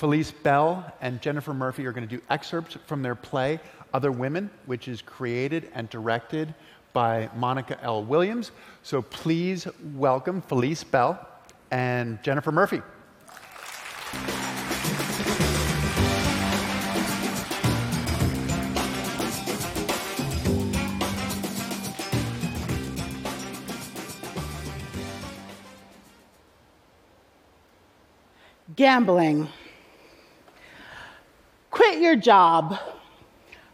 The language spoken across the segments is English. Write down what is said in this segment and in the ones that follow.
Felice Bell and Jennifer Murphy are going to do excerpts from their play, Other Women, which is created and directed by Monica L. Williams. So please welcome Felice Bell and Jennifer Murphy. Gambling. Your job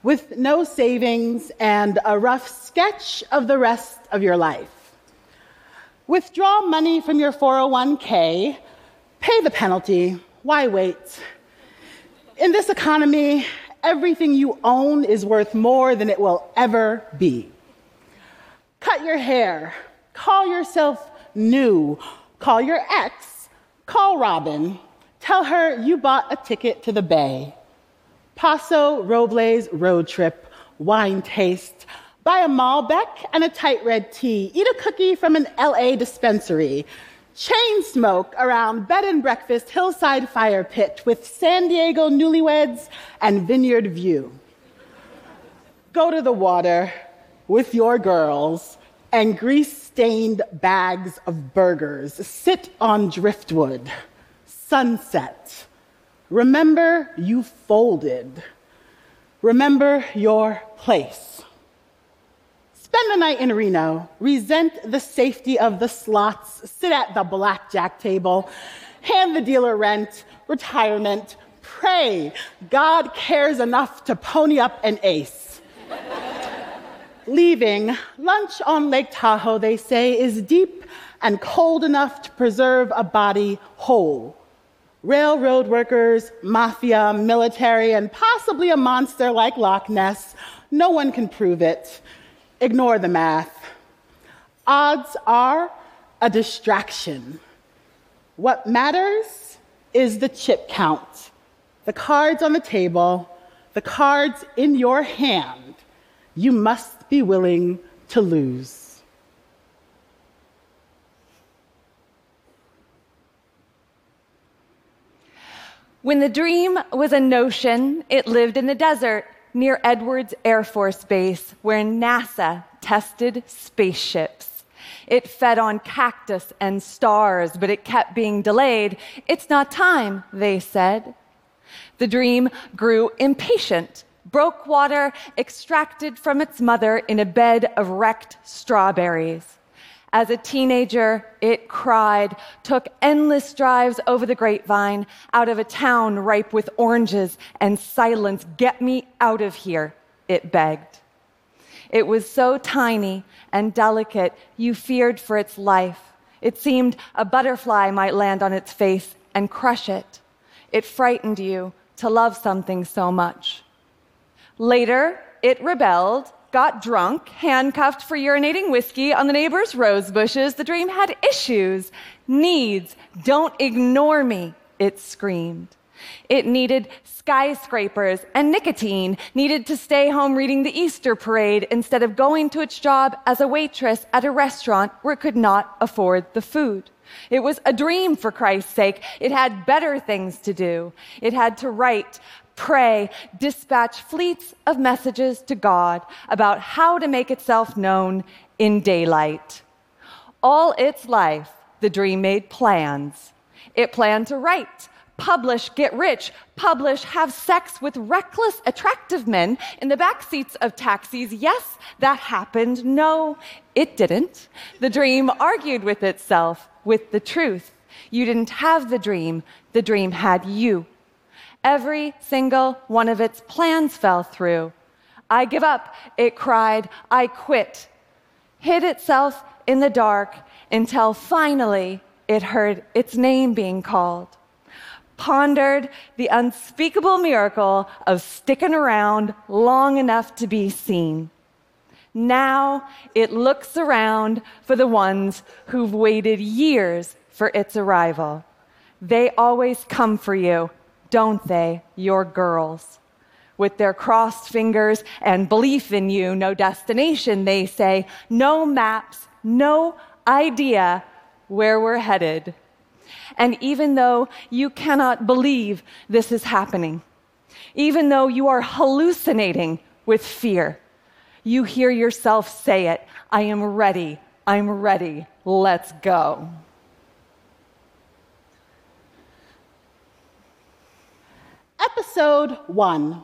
with no savings and a rough sketch of the rest of your life. Withdraw money from your 401k, pay the penalty. Why wait? In this economy, everything you own is worth more than it will ever be. Cut your hair, call yourself new, call your ex, call Robin, Tell her you bought a ticket to the Bay. Paso Robles road trip, wine taste, buy a Malbec and a tight red tea, eat a cookie from an LA dispensary, chain smoke around bed and breakfast hillside fire pit with San Diego newlyweds and vineyard view. Go to the water with your girls and grease stained bags of burgers. Sit on driftwood sunset. Remember you folded. Remember your place. Spend the night in Reno. Resent the safety of the slots. Sit at the blackjack table. Hand the dealer rent, retirement. Pray God cares enough to pony up an ace. Leaving, lunch on Lake Tahoe, they say, is deep and cold enough to preserve a body whole railroad workers, mafia, military, and possibly a monster like Loch Ness. No one can prove it. Ignore the math. Odds are a distraction. What matters is the chip count, the cards on the table, the cards in your hand. You must be willing to lose. When the dream was a notion, it lived in the desert near Edwards Air Force Base, where NASA tested spaceships. It fed on cactus and stars, but it kept being delayed. It's not time, they said. The dream grew impatient, broke water extracted from its mother in a bed of wrecked strawberries. As a teenager, it cried, took endless drives over the grapevine out of a town ripe with oranges and silence. Get me out of here, it begged. It was so tiny and delicate, you feared for its life. It seemed a butterfly might land on its face and crush it. It frightened you to love something so much. Later, it rebelled got drunk, handcuffed for urinating whiskey on the neighbor's rose bushes. The dream had issues, needs. Don't ignore me, it screamed. It needed skyscrapers and nicotine, needed to stay home reading the Easter parade instead of going to its job as a waitress at a restaurant where it could not afford the food. It was a dream, for Christ's sake. It had better things to do. It had to write pray, dispatch fleets of messages to God about how to make itself known in daylight. All its life, the dream made plans. It planned to write, publish, get rich, publish, have sex with reckless, attractive men in the back seats of taxis. Yes, that happened. No, it didn't. The dream argued with itself, with the truth. You didn't have the dream, the dream had you. Every single one of its plans fell through. I give up, it cried. I quit. Hid itself in the dark until finally it heard its name being called. Pondered the unspeakable miracle of sticking around long enough to be seen. Now it looks around for the ones who've waited years for its arrival. They always come for you don't they, your girls? With their crossed fingers and belief in you, no destination, they say, no maps, no idea where we're headed. And even though you cannot believe this is happening, even though you are hallucinating with fear, you hear yourself say it I am ready, I'm ready, let's go. Episode 1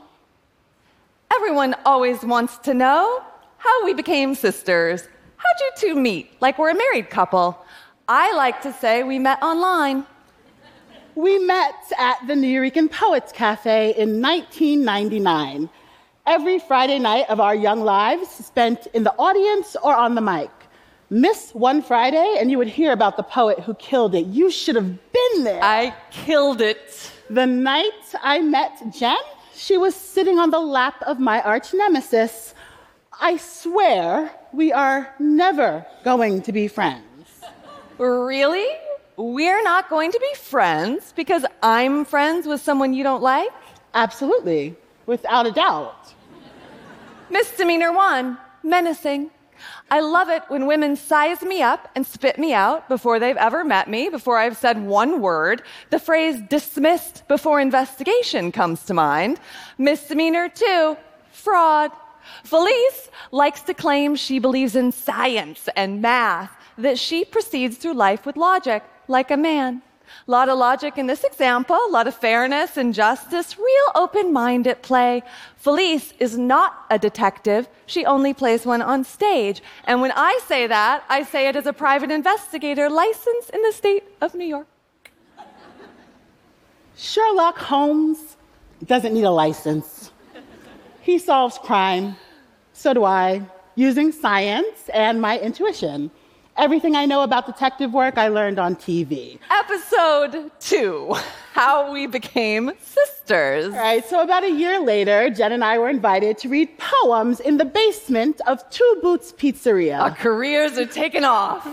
Everyone always wants to know how we became sisters. How'd you two meet? Like we're a married couple. I like to say we met online. We met at the Nuyorican Poets Cafe in 1999. Every Friday night of our young lives spent in the audience or on the mic. Miss one Friday, and you would hear about the poet who killed it. You should have been there. I killed it. The night I met Jen, she was sitting on the lap of my arch nemesis. I swear we are never going to be friends. Really? We're not going to be friends because I'm friends with someone you don't like? Absolutely, without a doubt. Misdemeanor one, menacing. I love it when women size me up and spit me out before they've ever met me, before I've said one word. The phrase dismissed before investigation comes to mind. Misdemeanor two, fraud. Felice likes to claim she believes in science and math, that she proceeds through life with logic, like a man. A lot of logic in this example, a lot of fairness and justice, real open mind at play. Felice is not a detective, she only plays one on stage. And when I say that, I say it as a private investigator licensed in the state of New York. Sherlock Holmes doesn't need a license. He solves crime. So do I, using science and my intuition. Everything I know about detective work I learned on TV. Episode two How We Became Sisters. All right, so about a year later, Jen and I were invited to read poems in the basement of Two Boots Pizzeria. Our careers are taking off.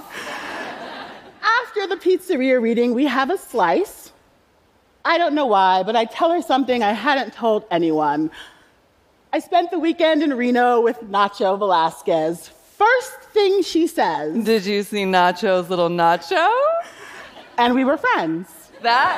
After the pizzeria reading, we have a slice. I don't know why, but I tell her something I hadn't told anyone. I spent the weekend in Reno with Nacho Velasquez. First thing she says, Did you see Nacho's little nacho? and we were friends. That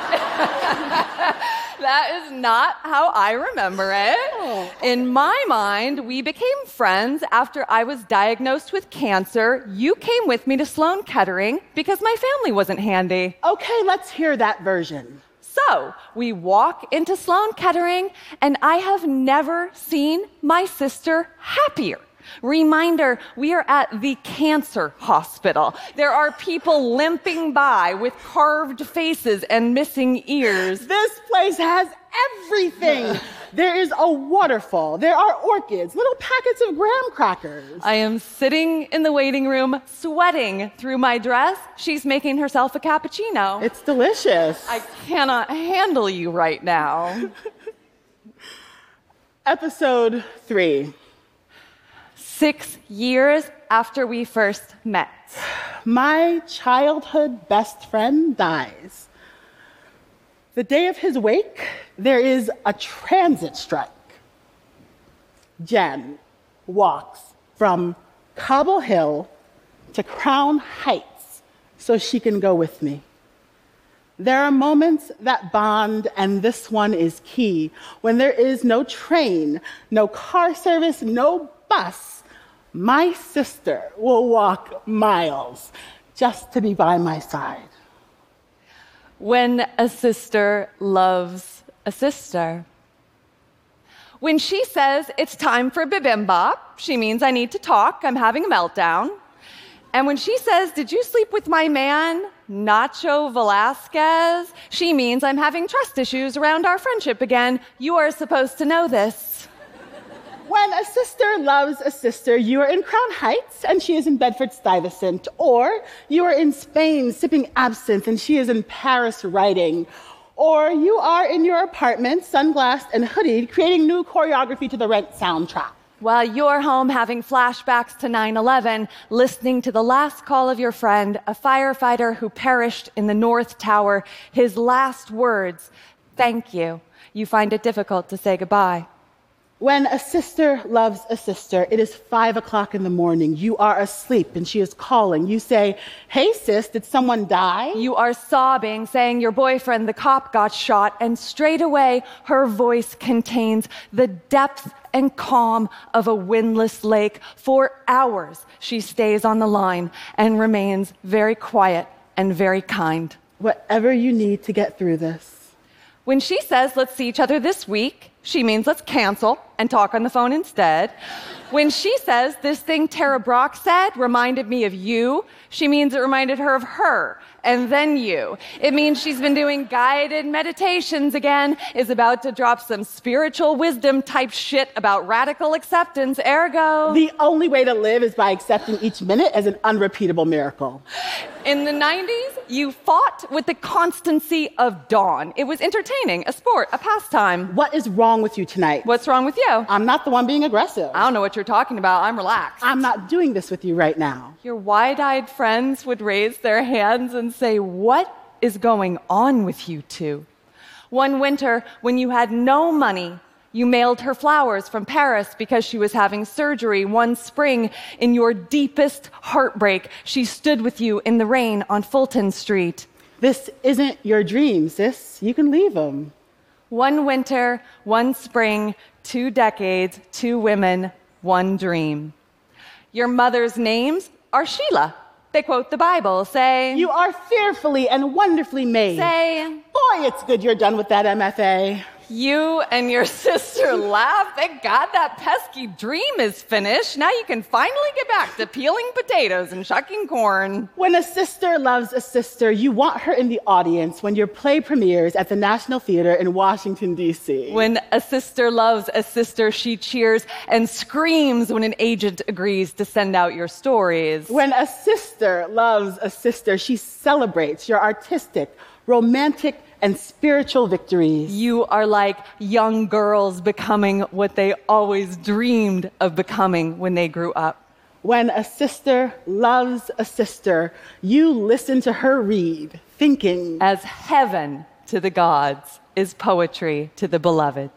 that is not how I remember it. Oh. In my mind, we became friends after I was diagnosed with cancer. You came with me to Sloan Kettering because my family wasn't handy. Okay, let's hear that version. So we walk into Sloan Kettering, and I have never seen my sister happier. Reminder we are at the cancer hospital. There are people limping by with carved faces and missing ears. This place has everything. There is a waterfall, there are orchids, little packets of graham crackers. I am sitting in the waiting room, sweating through my dress. She's making herself a cappuccino. It's delicious. I cannot handle you right now. Episode three. Six years after we first met. My childhood best friend dies. The day of his wake, there is a transit strike. Jen walks from Cobble Hill to Crown Heights so she can go with me. There are moments that bond, and this one is key. When there is no train, no car service, no bus, my sister will walk miles just to be by my side. When a sister loves a sister. When she says it's time for bibimbap, she means I need to talk, I'm having a meltdown. And when she says, Did you sleep with my man, Nacho Velasquez? She means I'm having trust issues around our friendship again. You are supposed to know this. When a sister loves a sister, you are in Crown Heights and she is in Bedford Stuyvesant, or you are in Spain sipping absinthe and she is in Paris writing, or you are in your apartment, sunglassed and hoodied, creating new choreography to the Rent soundtrack. While you're home having flashbacks to 9 11, listening to the last call of your friend, a firefighter who perished in the North Tower, his last words, thank you. You find it difficult to say goodbye. When a sister loves a sister, it is five o'clock in the morning. You are asleep and she is calling. You say, Hey, sis, did someone die? You are sobbing, saying your boyfriend, the cop, got shot, and straight away her voice contains the depth and calm of a windless lake. For hours, she stays on the line and remains very quiet and very kind. Whatever you need to get through this. When she says, let's see each other this week, she means let's cancel and talk on the phone instead. When she says, this thing Tara Brach said reminded me of you, she means it reminded her of her and then you. It means she's been doing guided meditations again, is about to drop some spiritual wisdom type shit about radical acceptance, ergo. The only way to live is by accepting each minute as an unrepeatable miracle. In the 90s, you fought with the constancy of dawn. It was entertaining, a sport, a pastime. What is wrong with you tonight? What's wrong with you? I'm not the one being aggressive. I don't know what you're talking about. I'm relaxed. I'm not doing this with you right now. Your wide eyed friends would raise their hands and say, What is going on with you two? One winter, when you had no money, you mailed her flowers from Paris because she was having surgery. One spring, in your deepest heartbreak, she stood with you in the rain on Fulton Street. This isn't your dream, sis. You can leave them. One winter, one spring, two decades, two women, one dream. Your mother's names are Sheila. They quote the Bible, say, You are fearfully and wonderfully made. Say, Boy, it's good you're done with that MFA. You and your sister laugh. Thank God that pesky dream is finished. Now you can finally get back to peeling potatoes and shucking corn. When a sister loves a sister, you want her in the audience when your play premieres at the National Theater in Washington, D.C. When a sister loves a sister, she cheers and screams when an agent agrees to send out your stories. When a sister loves a sister, she celebrates your artistic, romantic, and spiritual victories. You are like young girls becoming what they always dreamed of becoming when they grew up. When a sister loves a sister, you listen to her read, thinking, As heaven to the gods is poetry to the beloved.